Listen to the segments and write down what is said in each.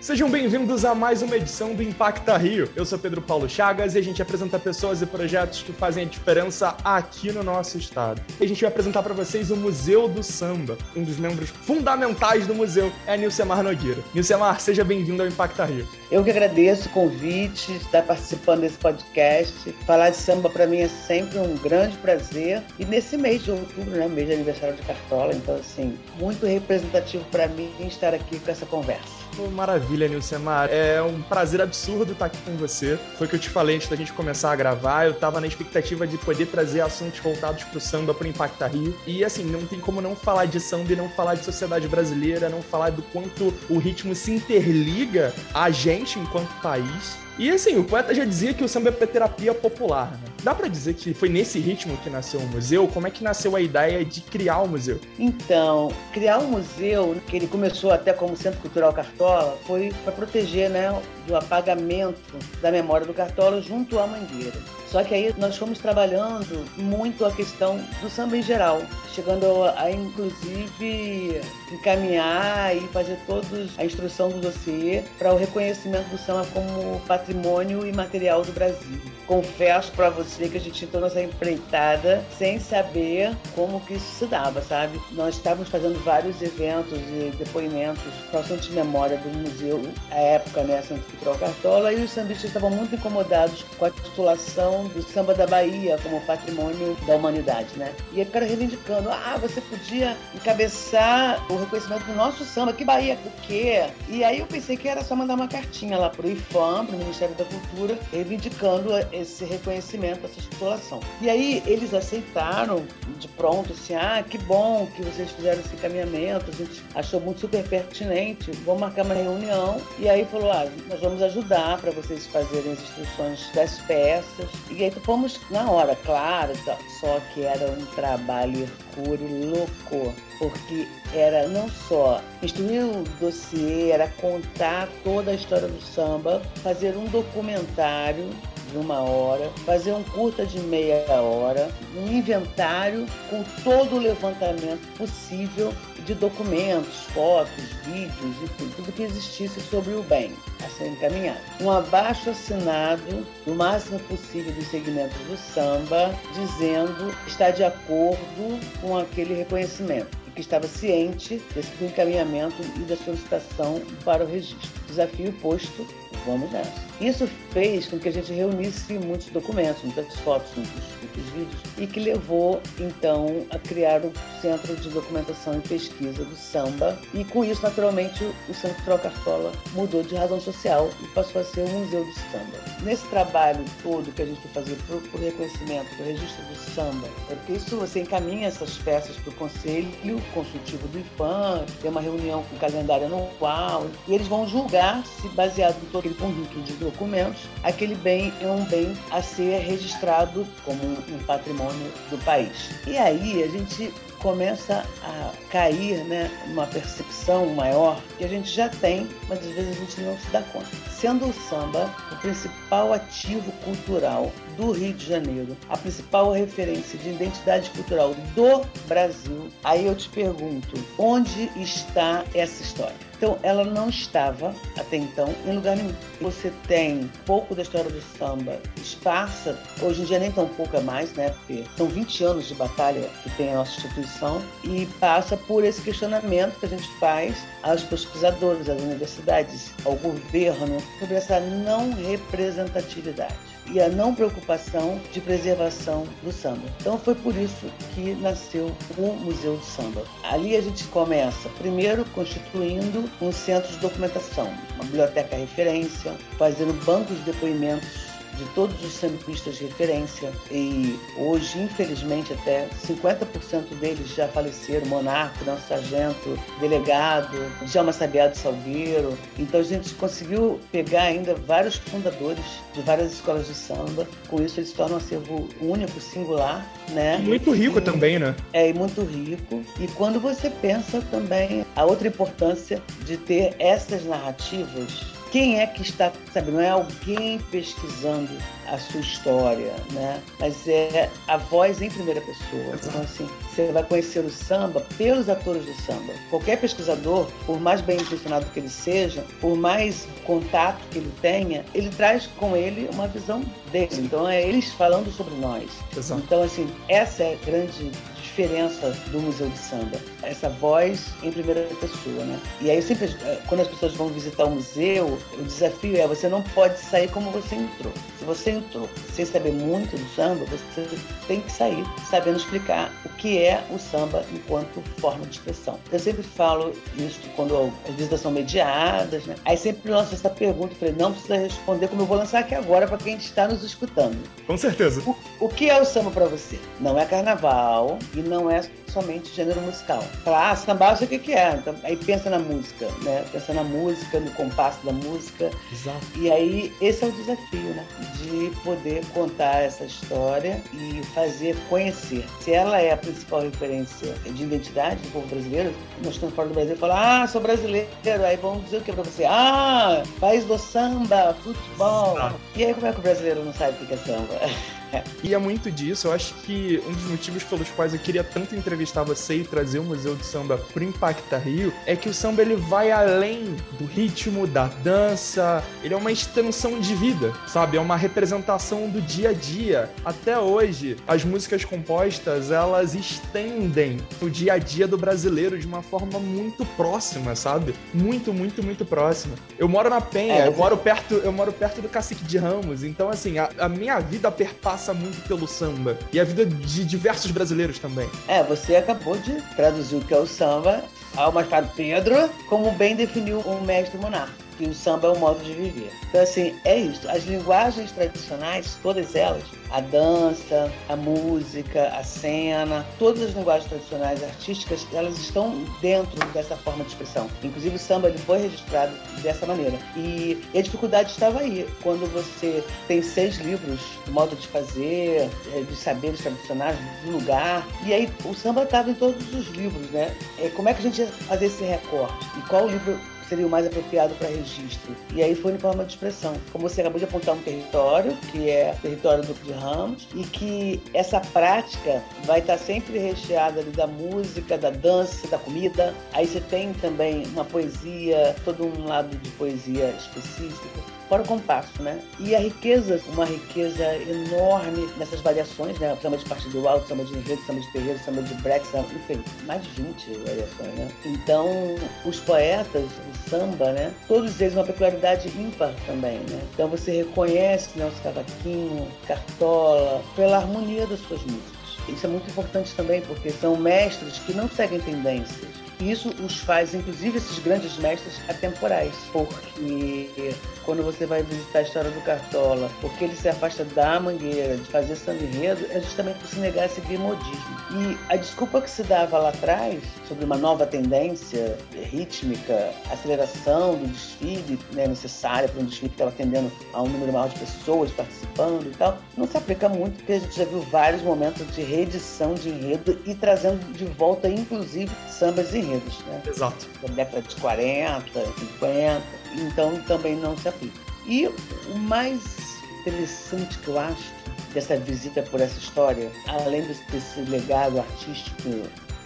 Sejam bem-vindos a mais uma edição do Impacta Rio. Eu sou Pedro Paulo Chagas e a gente apresenta pessoas e projetos que fazem a diferença aqui no nosso estado. E a gente vai apresentar para vocês o Museu do Samba. Um dos membros fundamentais do museu é Nilcemar Nogueira. Nilcemar, seja bem-vindo ao Impacta Rio. Eu que agradeço o convite, estar participando desse podcast. Falar de samba para mim é sempre um grande prazer. E nesse mês de outubro, né, mês de aniversário de Cartola, então assim, muito representativo para mim estar aqui com essa conversa. Maravilha, Nilcemar. É um prazer absurdo estar aqui com você. Foi o que eu te falei antes da gente começar a gravar. Eu estava na expectativa de poder trazer assuntos voltados para o samba, para o Impacta Rio. E assim, não tem como não falar de samba e não falar de sociedade brasileira, não falar do quanto o ritmo se interliga a gente enquanto país e assim, o poeta já dizia que o samba é terapia popular, né? Dá para dizer que foi nesse ritmo que nasceu o museu? Como é que nasceu a ideia de criar o museu? Então, criar o museu, que ele começou até como Centro Cultural Cartola, foi para proteger, né, do apagamento da memória do Cartola junto à Mangueira. Só que aí nós fomos trabalhando muito a questão do samba em geral, chegando a, inclusive encaminhar e fazer todos a instrução do dossiê para o reconhecimento do samba como patrimônio imaterial do Brasil. Confesso para você que a gente entrou nessa empreitada sem saber como que isso se dava, sabe? Nós estávamos fazendo vários eventos e depoimentos para o de Memória do Museu, à época, né, Cultural Cartola, e os sambistas estavam muito incomodados com a titulação do samba da Bahia como patrimônio da humanidade, né? E aí o reivindicando, ah, você podia encabeçar o reconhecimento do nosso samba, que Bahia, por quê? E aí eu pensei que era só mandar uma cartinha lá pro IFAM, pro Ministério da Cultura, reivindicando esse reconhecimento, essa titulação. E aí eles aceitaram de pronto, assim, ah, que bom que vocês fizeram esse encaminhamento, a gente achou muito super pertinente, vamos marcar uma reunião. E aí falou, ah, nós vamos ajudar para vocês fazerem as instruções das peças e aí fomos na hora, claro, só que era um trabalho hercúleo louco, porque era não só instruir o dossiê, era contar toda a história do samba, fazer um documentário de uma hora, fazer um curta de meia hora, um inventário com todo o levantamento possível de documentos, fotos, vídeos, enfim, tudo que existisse sobre o bem a ser encaminhado. Um abaixo assinado, no máximo possível, dos segmentos do samba, dizendo está de acordo com aquele reconhecimento e que estava ciente desse encaminhamento e da solicitação para o registro. Desafio posto, vamos nessa. Isso fez com que a gente reunisse muitos documentos, muitas fotos, muitos, muitos vídeos, e que levou, então, a criar o Centro de Documentação e Pesquisa do Samba. E com isso, naturalmente, o Centro Trocartola mudou de razão social e passou a ser o Museu do Samba. Nesse trabalho todo que a gente fazer para o reconhecimento, para o registro do samba, é porque isso você encaminha essas peças para o Conselho Consultivo do IFAM, tem uma reunião com calendário anual, e eles vão julgar se, baseado em todo aquele conjunto de documentos, aquele bem é um bem a ser registrado como um patrimônio do país. E aí a gente começa a cair né, uma percepção maior que a gente já tem, mas às vezes a gente não se dá conta. Sendo o samba o principal ativo cultural do Rio de Janeiro, a principal referência de identidade cultural do Brasil, aí eu te pergunto, onde está essa história? Então, ela não estava, até então, em lugar nenhum. Você tem pouco da história do samba esparsa, hoje em dia nem tão pouca mais, né? Porque são 20 anos de batalha que tem a nossa instituição e passa por esse questionamento que a gente faz aos pesquisadores, às universidades, ao governo, sobre essa não representatividade e a não preocupação de preservação do samba. Então foi por isso que nasceu o Museu do Samba. Ali a gente começa, primeiro, constituindo um centro de documentação, uma biblioteca referência, fazendo bancos de depoimentos de todos os sambistas de referência e hoje, infelizmente, até 50% deles já faleceram, Monarco, Nelson Sargento, Delegado, Djalma Sabiado Salgueiro. Então a gente conseguiu pegar ainda vários fundadores de várias escolas de samba. Com isso eles tornam um acervo único, singular, né? Muito rico e, também, né? É, e muito rico. E quando você pensa também a outra importância de ter essas narrativas quem é que está, sabe, não é alguém pesquisando a sua história, né? Mas é a voz em primeira pessoa. Então, assim, você vai conhecer o samba pelos atores do samba. Qualquer pesquisador, por mais bem intencionado que ele seja, por mais contato que ele tenha, ele traz com ele uma visão dele. Então é eles falando sobre nós. Exato. Então, assim, essa é a grande diferença do Museu de Samba. Essa voz em primeira pessoa, né? E aí sempre, eh, quando as pessoas vão visitar o museu, o desafio é você não pode sair como você entrou. Se você entrou sem saber muito do samba, você tem que sair sabendo explicar o que é o samba enquanto forma de expressão. Eu sempre falo isso quando as visitas são mediadas, né? Aí sempre lanço essa pergunta, falei, não precisa responder como eu vou lançar aqui agora para quem está nos escutando. Com certeza. O, o que é o samba para você? Não é carnaval e não é somente gênero musical. Fala, ah, samba, eu sei o que, é. Então, aí pensa na música, né? Pensa na música, no compasso da música. Exato. E aí, esse é o desafio, né? De poder contar essa história e fazer conhecer. Se ela é a principal referência de identidade do povo brasileiro, nós estamos fora do Brasil e falamos, ah, sou brasileiro. Aí vamos dizer o que pra você? Ah, país do samba, futebol. Exato. E aí, como é que o brasileiro não sabe o que é samba? E é muito disso. Eu acho que um dos motivos pelos quais eu queria tanto entrevistar você e trazer o Museu de Samba pro Impacta Rio é que o samba ele vai além do ritmo, da dança. Ele é uma extensão de vida, sabe? É uma representação do dia a dia. Até hoje, as músicas compostas elas estendem o dia a dia do brasileiro de uma forma muito próxima, sabe? Muito, muito, muito próxima. Eu moro na Penha, é, eu moro perto, eu moro perto do Cacique de Ramos. Então, assim, a, a minha vida perpassa passa muito pelo samba. E a vida de diversos brasileiros também. É, você acabou de traduzir o que é o samba ao Machado Pedro, como bem definiu o mestre Monarca que o samba é um modo de viver. Então, assim, é isso. As linguagens tradicionais, todas elas, a dança, a música, a cena, todas as linguagens tradicionais artísticas, elas estão dentro dessa forma de expressão. Inclusive o samba ele foi registrado dessa maneira. E, e a dificuldade estava aí, quando você tem seis livros do modo de fazer, é, de saberes tradicionais, do lugar, e aí o samba estava em todos os livros, né? É, como é que a gente ia fazer esse recorte? E qual livro seria o mais apropriado para registro. E aí foi em forma de expressão. Como você acabou de apontar um território, que é o território do de Ramos, e que essa prática vai estar sempre recheada da música, da dança, da comida. Aí você tem também uma poesia, todo um lado de poesia específico fora o compasso, né? E a riqueza, uma riqueza enorme nessas variações, né? Samba de partido alto, samba de enredo, samba de terreiro, samba de break, enfim, mais de 20 variações, né? Então, os poetas, o samba, né? Todos eles uma peculiaridade ímpar também, né? Então você reconhece Nelson Cavaquinho, Cartola, pela harmonia das suas músicas. Isso é muito importante também, porque são mestres que não seguem tendências. Isso os faz, inclusive, esses grandes mestres atemporais, porque quando você vai visitar a história do Cartola, porque ele se afasta da mangueira, de fazer samba enredo, é justamente por se negar a seguir modismo. E a desculpa que se dava lá atrás sobre uma nova tendência rítmica, aceleração do desfile né, necessária para um desfile que estava atendendo a um número maior de pessoas participando e tal, não se aplica muito, porque a gente já viu vários momentos de reedição de enredo e trazendo de volta, inclusive, sambas e enredos. Né? Exato. Da década de 40, 50, então também não se aplica. E o mais interessante que eu acho dessa visita por essa história, além desse legado artístico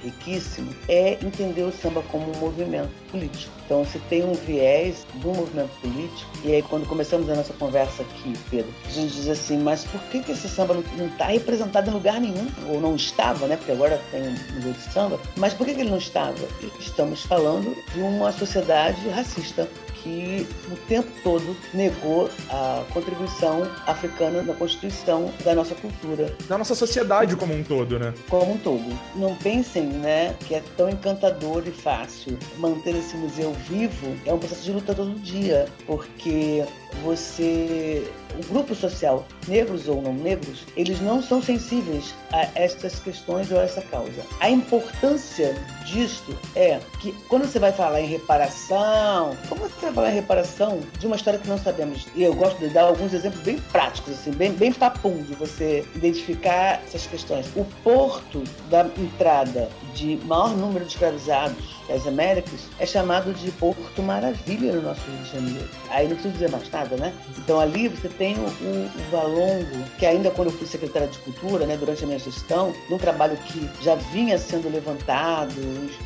riquíssimo, é entender o samba como um movimento político. Então, você tem um viés do movimento político, e aí, quando começamos a nossa conversa aqui, Pedro, a gente diz assim: mas por que, que esse samba não está representado em lugar nenhum? Ou não estava, né? Porque agora tem um museu de samba. Mas por que, que ele não estava? Estamos falando de uma sociedade racista que o tempo todo negou a contribuição africana na constituição da nossa cultura. Da nossa sociedade como um todo, né? Como um todo. Não pensem, né, que é tão encantador e fácil manter esse museu vivo. É um processo de luta todo dia, porque você o grupo social, negros ou não negros, eles não são sensíveis a estas questões ou a essa causa. A importância disto é que quando você vai falar em reparação, como você vai falar em reparação de uma história que não sabemos? E eu gosto de dar alguns exemplos bem práticos, assim, bem, bem papum, de você identificar essas questões. O porto da entrada de maior número de escravizados das Américas é chamado de Porto Maravilha no nosso Rio de Janeiro. Aí não preciso dizer mais nada né? Então ali você tem o, o, o Valongo, que ainda quando eu fui secretária de Cultura, né, durante a minha gestão, num trabalho que já vinha sendo levantado,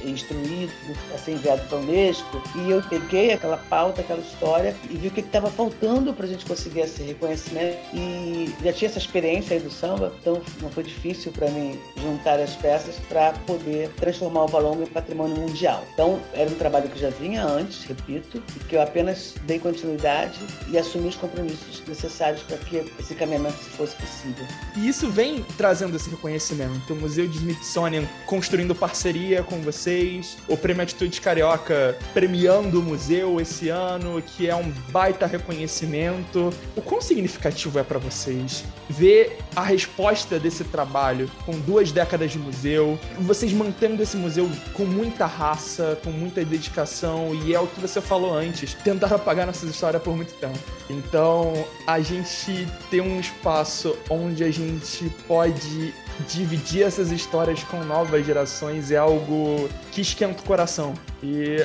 instruído, a ser enviado para a Unesco, e eu peguei aquela pauta, aquela história e vi o que estava faltando para a gente conseguir esse reconhecimento e já tinha essa experiência aí do samba, então não foi difícil para mim juntar as peças para poder transformar o Valongo em patrimônio mundial. Então era um trabalho que já vinha antes, repito, e que eu apenas dei continuidade e assumi os compromissos necessários para que esse caminhamento fosse possível. E isso vem trazendo esse reconhecimento. O Museu de Smithsonian construindo parceria com vocês, o Prêmio Atitude Carioca premiando o museu esse ano, que é um baita reconhecimento. O quão significativo é para vocês ver a resposta desse trabalho com duas décadas de museu, vocês mantendo esse museu com muita raça, com muita dedicação, e é o que você falou antes, tentar apagar nossas histórias por muito tempo. Então, a gente tem um espaço onde a gente pode dividir essas histórias com novas gerações é algo que esquenta o coração. E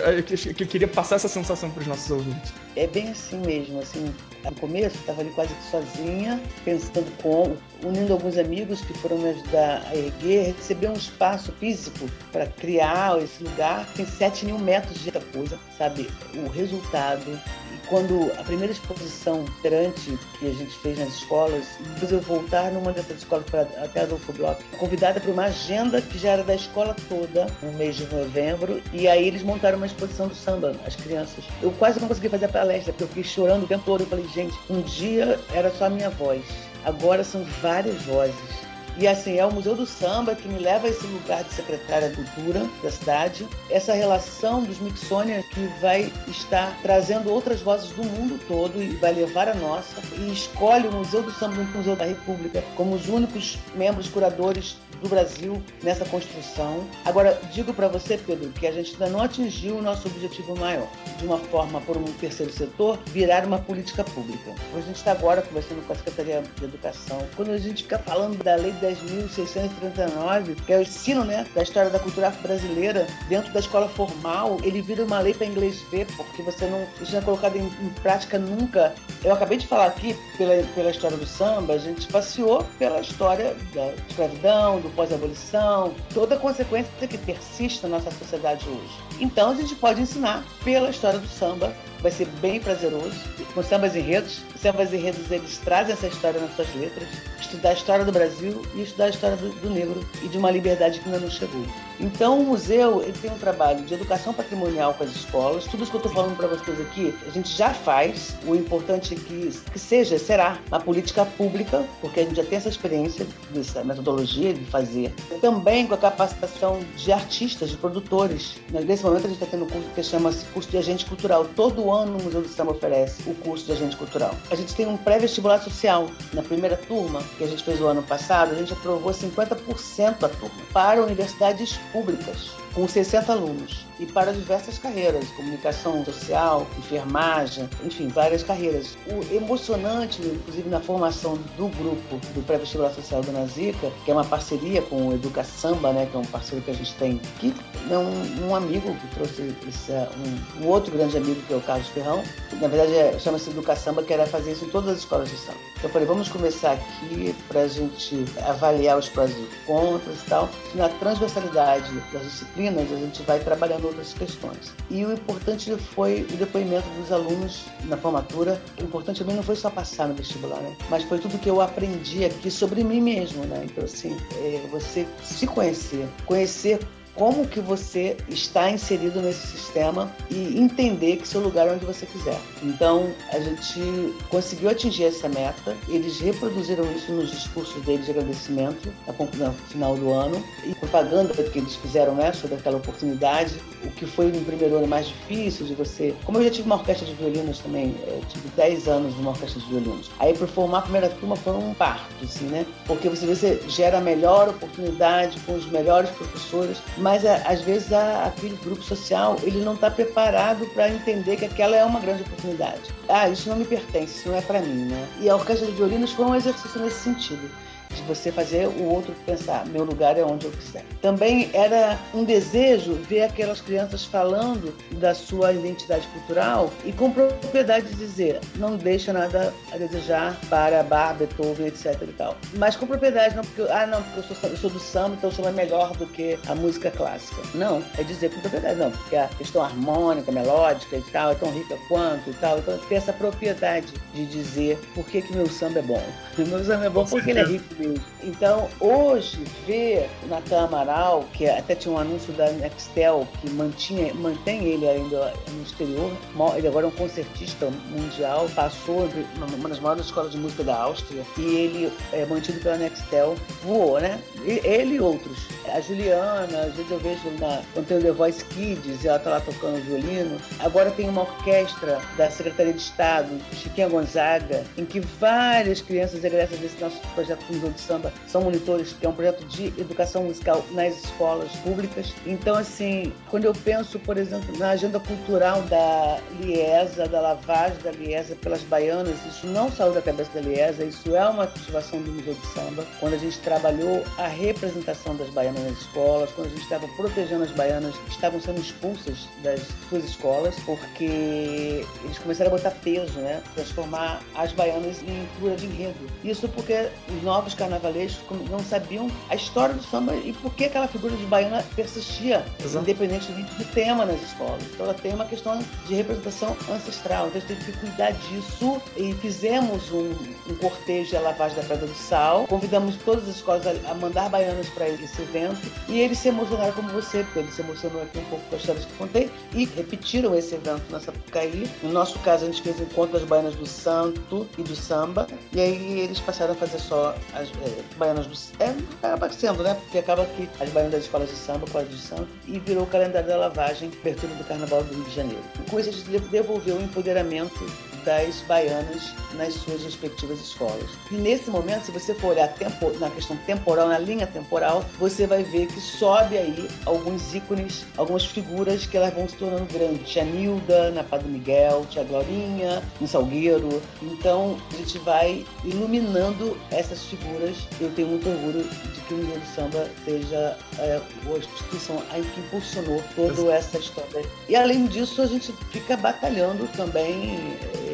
eu queria passar essa sensação para os nossos ouvintes. É bem assim mesmo, assim, no começo estava ali quase que sozinha, pensando como, unindo alguns amigos que foram me ajudar a erguer, receber um espaço físico para criar esse lugar, tem 7 mil metros de coisa, sabe? O resultado quando a primeira exposição perante que a gente fez nas escolas, depois eu voltar numa dessas escolas para até Adolfo Bloch, convidada para uma agenda que já era da escola toda, no mês de novembro, e aí eles montaram uma exposição do samba, as crianças. Eu quase não consegui fazer a palestra, porque eu fiquei chorando o tempo todo. Eu falei, gente, um dia era só a minha voz, agora são várias vozes e assim, é o Museu do Samba que me leva a esse lugar de secretária de cultura da cidade. Essa relação dos Mixônia que vai estar trazendo outras vozes do mundo todo e vai levar a nossa. E escolhe o Museu do Samba no Museu da República como os únicos membros curadores do Brasil nessa construção. Agora, digo para você, Pedro, que a gente ainda não atingiu o nosso objetivo maior, de uma forma, por um terceiro setor, virar uma política pública. A gente está agora conversando com a Secretaria de Educação. Quando a gente fica falando da Lei 10.639, que é o ensino né, da história da cultura brasileira dentro da escola formal, ele vira uma lei para inglês ver, porque você não, não é colocado em, em, prática nunca. Eu acabei de falar aqui, pela, pela história do samba, a gente passeou pela história da escravidão, do pós-abolição, toda a consequência que persiste na nossa sociedade hoje. Então a gente pode ensinar pela história do samba, vai ser bem prazeroso, com sambas enredos. Os sambas enredos eles trazem essa história nas suas letras, estudar a história do Brasil e estudar a história do, do negro e de uma liberdade que ainda não chegou. Então, o museu ele tem um trabalho de educação patrimonial com as escolas. Tudo isso que eu estou falando para vocês aqui, a gente já faz. O importante é que, que seja, será uma política pública, porque a gente já tem essa experiência, dessa metodologia de fazer. Também com a capacitação de artistas, de produtores. Nesse momento, a gente está tendo um curso que chama-se curso de agente cultural. Todo ano o Museu do Samba oferece o curso de agente cultural. A gente tem um pré-vestibular social. Na primeira turma, que a gente fez o ano passado, a gente aprovou 50% da turma para universidades públicas, com 60 alunos e para diversas carreiras, comunicação social, enfermagem, enfim, várias carreiras. O emocionante, inclusive na formação do grupo do pré-vestibular social do Nazica, que é uma parceria com o Educa Samba, né, que é um parceiro que a gente tem, que é um, um amigo que trouxe esse, um, um, outro grande amigo que é o Carlos Ferrão, que, na verdade é, chama-se Educa Samba, que era fazer isso em todas as escolas de samba. Então eu falei, vamos começar aqui para a gente avaliar os prós e contras e tal. Na transversalidade das disciplinas, a gente vai trabalhando outras questões. E o importante foi o depoimento dos alunos na formatura. O importante também não foi só passar no vestibular, né? mas foi tudo que eu aprendi aqui sobre mim mesmo. Né? Então, assim, é você se conhecer, conhecer como que você está inserido nesse sistema e entender que seu lugar é onde você quiser. Então, a gente conseguiu atingir essa meta, eles reproduziram isso nos discursos deles de agradecimento no final do ano e propaganda que eles fizeram né, sobre aquela oportunidade, o que foi no primeiro ano mais difícil de você... Como eu já tive uma orquestra de violinos também, eu tive 10 anos numa orquestra de violinos. Aí, para formar a primeira turma foi um parto, assim, né? Porque você, você gera a melhor oportunidade com os melhores professores, mas é, às vezes a, aquele grupo social ele não está preparado para entender que aquela é uma grande oportunidade. Ah, isso não me pertence, isso não é para mim, né? E a orquestra de violinos foi um exercício nesse sentido de você fazer o outro pensar, meu lugar é onde eu quiser. Também era um desejo ver aquelas crianças falando da sua identidade cultural e com propriedade de dizer, não deixa nada a desejar para Bach, Beethoven, etc e tal. Mas com propriedade, não porque, ah, não, porque eu sou, eu sou do samba, então o samba é melhor do que a música clássica. Não, é dizer com propriedade, não, porque a questão harmônica, melódica e tal é tão rica quanto e tal. Então ter essa propriedade de dizer por que, que meu samba é bom. Meu samba é bom porque ele é rico mesmo. Então, hoje, ver Natan Amaral, que até tinha um anúncio da Nextel que mantinha, mantém ele ainda no exterior, ele agora é um concertista mundial, passou numa das maiores escolas de música da Áustria e ele é mantido pela Nextel, voou, né? Ele e outros. A Juliana, às vezes eu vejo na, quando tem o The Voice Kids ela tá lá tocando violino. Agora tem uma orquestra da Secretaria de Estado, Chiquinha Gonzaga, em que várias crianças egressas desse nosso projeto Museu de Samba são monitores, que é um projeto de educação musical nas escolas públicas. Então, assim, quando eu penso, por exemplo, na agenda cultural da Liesa, da lavagem da Liesa pelas baianas, isso não saiu da cabeça da Liesa, isso é uma ativação do Museu de Samba. Quando a gente trabalhou a representação das baianas nas escolas, quando a gente estava protegendo as baianas que estavam sendo expulsas das suas escolas, porque eles começaram a botar peso, né? Transformar as baianas em figura de enredo. Isso porque os novos carnavalescos não sabiam a história do samba e por que aquela figura de baiana persistia, Exato. independentemente do tema nas escolas. Então ela tem uma questão de representação ancestral. Então a gente tem que cuidar disso e fizemos um, um cortejo à lavagem da Pedra do Sal. Convidamos todas as escolas a, a mandar baianas para esse evento e eles se emocionaram como você, porque eles se emocionou aqui um pouco com as histórias que contei e repetiram esse evento na Sapucaí. No nosso caso, a gente fez encontro das baianas do santo e do samba e aí eles passaram a fazer só as é, baianas do é, acaba sendo, né? Porque acaba que as baianas das escolas de samba, colégio de santo e virou o calendário da lavagem, abertura do Carnaval do Rio de Janeiro. Com isso, a gente devolveu o empoderamento das baianas nas suas respectivas escolas. E nesse momento, se você for olhar tempo, na questão temporal, na linha temporal, você vai ver que sobe aí alguns ícones, algumas figuras que elas vão se tornando grandes. Tia Nilda, na Padre Miguel, Tia Glorinha, no Salgueiro. Então, a gente vai iluminando essas figuras. Eu tenho muito orgulho de que o Museu do Samba seja é, a instituição que impulsionou toda essa história. E além disso, a gente fica batalhando também.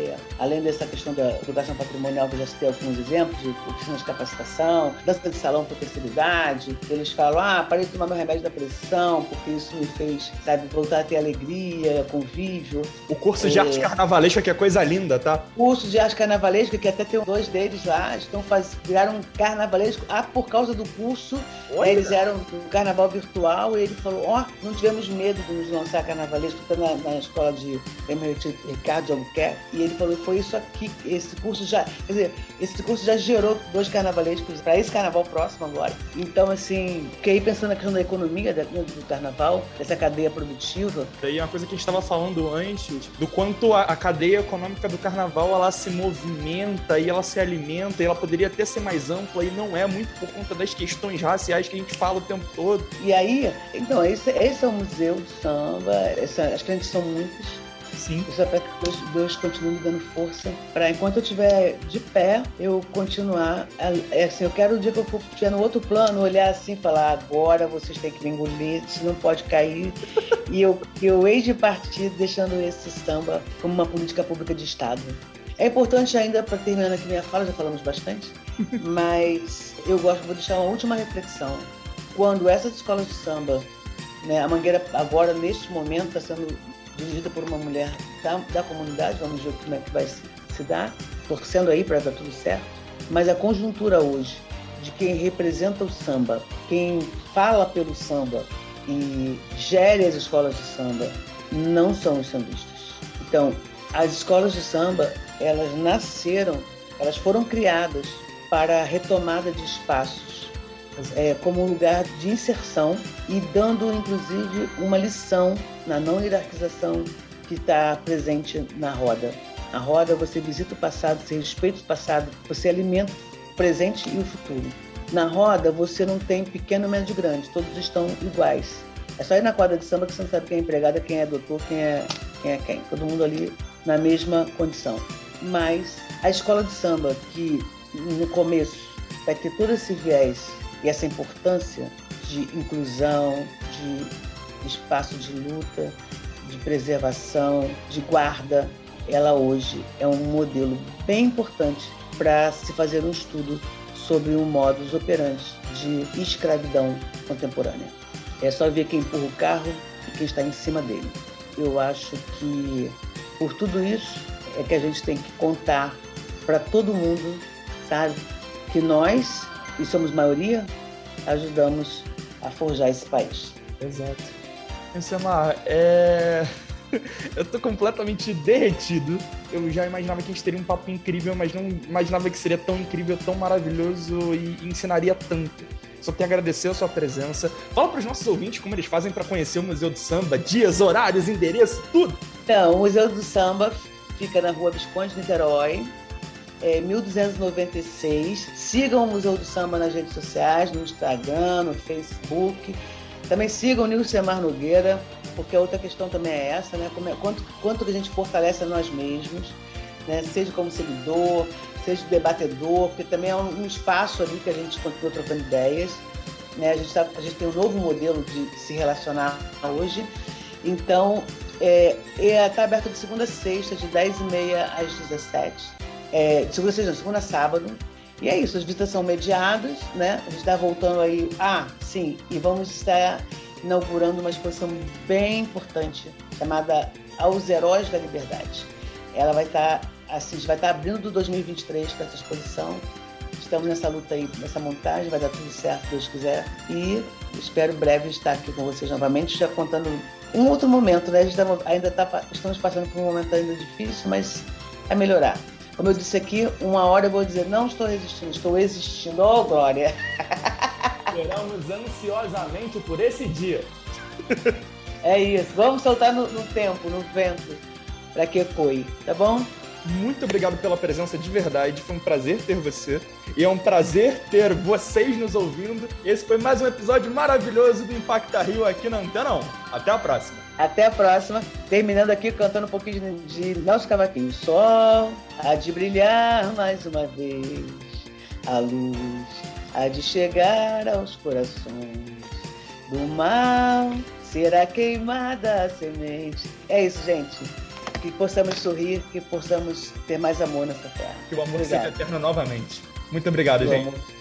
É, além dessa questão da educação patrimonial, que eu já citei alguns exemplos, de oficinas de capacitação, dança de salão para terceira idade, eles falam, ah, parei de tomar meu remédio da pressão, porque isso me fez, sabe, voltar a ter alegria, convívio. O curso é... de arte carnavalesca, que é coisa linda, tá? Curso de arte carnavalesca, que até tem dois deles lá, estão faz... viraram um carnavalesco, ah, por causa do curso, Olha. eles eram um carnaval virtual, e ele falou, ó, oh, não tivemos medo de nos lançar carnavalesco, tá na, na escola de Ricardo de Albuquerque, e ele falou, foi isso aqui, esse curso já, quer dizer, esse curso já gerou dois carnavalescos para esse carnaval próximo agora. Então, assim, fiquei pensando na questão da economia do carnaval, dessa cadeia produtiva. E uma coisa que a gente estava falando antes, do quanto a, a, cadeia econômica do carnaval ela se movimenta e ela se alimenta, e ela poderia até ser mais ampla e não é muito por conta das questões raciais que a gente fala o tempo todo. E aí, então, esse, esse é o Museu do Samba, essa, as clientes são muitas Sim. Eu só peço que Deus, continue me dando força para enquanto eu estiver de pé, eu continuar. É assim, eu quero o dia que eu for estiver no outro plano, olhar assim e falar: agora vocês têm que me engolir, se não pode cair. e eu, eu hei de partir deixando esse samba como uma política pública de Estado. É importante ainda, para terminar aqui minha fala, já falamos bastante, mas eu gosto, vou deixar uma última reflexão. Quando essas escolas de samba, né, a Mangueira agora, neste momento, está sendo dirigida por uma mulher da, da comunidade, vamos ver como é que vai se, dar, torcendo aí para dar tudo certo. Mas a conjuntura hoje de quem representa o samba, quem fala pelo samba e gere as escolas de samba, não são os sambistas. Então, as escolas de samba, elas nasceram, elas foram criadas para a retomada de espaços é, como lugar de inserção e dando, inclusive, uma lição na não hierarquização que está presente na roda. Na roda, você visita o passado, você respeita o passado, você alimenta o presente e o futuro. Na roda, você não tem pequeno, médio, grande, todos estão iguais. É só ir na quadra de samba que você não sabe quem é empregada, quem é doutor, quem é quem. É quem. Todo mundo ali na mesma condição. Mas a escola de samba, que no começo vai ter todo esse viés e essa importância de inclusão, de espaço de luta, de preservação, de guarda, ela hoje é um modelo bem importante para se fazer um estudo sobre o modus operandi de escravidão contemporânea. É só ver quem empurra o carro e quem está em cima dele. Eu acho que por tudo isso é que a gente tem que contar para todo mundo, sabe, que nós, e somos maioria, ajudamos a forjar esse país. Exato. Samar, é... eu tô completamente derretido. Eu já imaginava que a gente teria um papo incrível, mas não imaginava que seria tão incrível, tão maravilhoso e ensinaria tanto. Só tenho a agradecer a sua presença. Fala para os nossos ouvintes como eles fazem para conhecer o Museu do Samba, dias, horários, endereço, tudo. Então, o Museu do Samba fica na rua Visconde Niterói, é, 1296. Sigam o Museu do Samba nas redes sociais, no Instagram, no Facebook. Também sigam o Nilcemar Nogueira, porque a outra questão também é essa, né? É, quanto, quanto que a gente fortalece a nós mesmos, né? seja como seguidor, seja debatedor, porque também é um, um espaço ali que a gente continua trocando ideias. Né? A, gente tá, a gente tem um novo modelo de se relacionar hoje. Então, é, está é, aberto de segunda a sexta, de 10h30 às 17 é, segunda a sexta, segunda sábado. E é isso, as visitas são mediadas, né? A gente está voltando aí. Ah, sim, e vamos estar inaugurando uma exposição bem importante chamada Aos Heróis da Liberdade. Ela vai estar, tá, assim, vai estar tá abrindo do 2023 para essa exposição. Estamos nessa luta aí, nessa montagem, vai dar tudo certo, Deus quiser. E espero breve estar aqui com vocês novamente, já contando um outro momento, né? A gente tá, ainda tá, estamos passando por um momento ainda difícil, mas vai melhorar. Como eu disse aqui, uma hora eu vou dizer, não estou resistindo, estou existindo. Oh, Glória! Esperamos ansiosamente por esse dia. É isso. Vamos soltar no, no tempo, no vento, para que ecoe, tá bom? Muito obrigado pela presença de verdade. Foi um prazer ter você. E é um prazer ter vocês nos ouvindo. Esse foi mais um episódio maravilhoso do Impacta Rio aqui na Antena 1. Até a próxima. Até a próxima. Terminando aqui cantando um pouquinho de, de Nelson Cavaquinho. Sol há de brilhar mais uma vez. A luz há de chegar aos corações. Do mal será queimada a semente. É isso, gente que possamos sorrir, que possamos ter mais amor nessa terra. Que o amor Obrigado. seja eterno novamente. Muito obrigado, gente.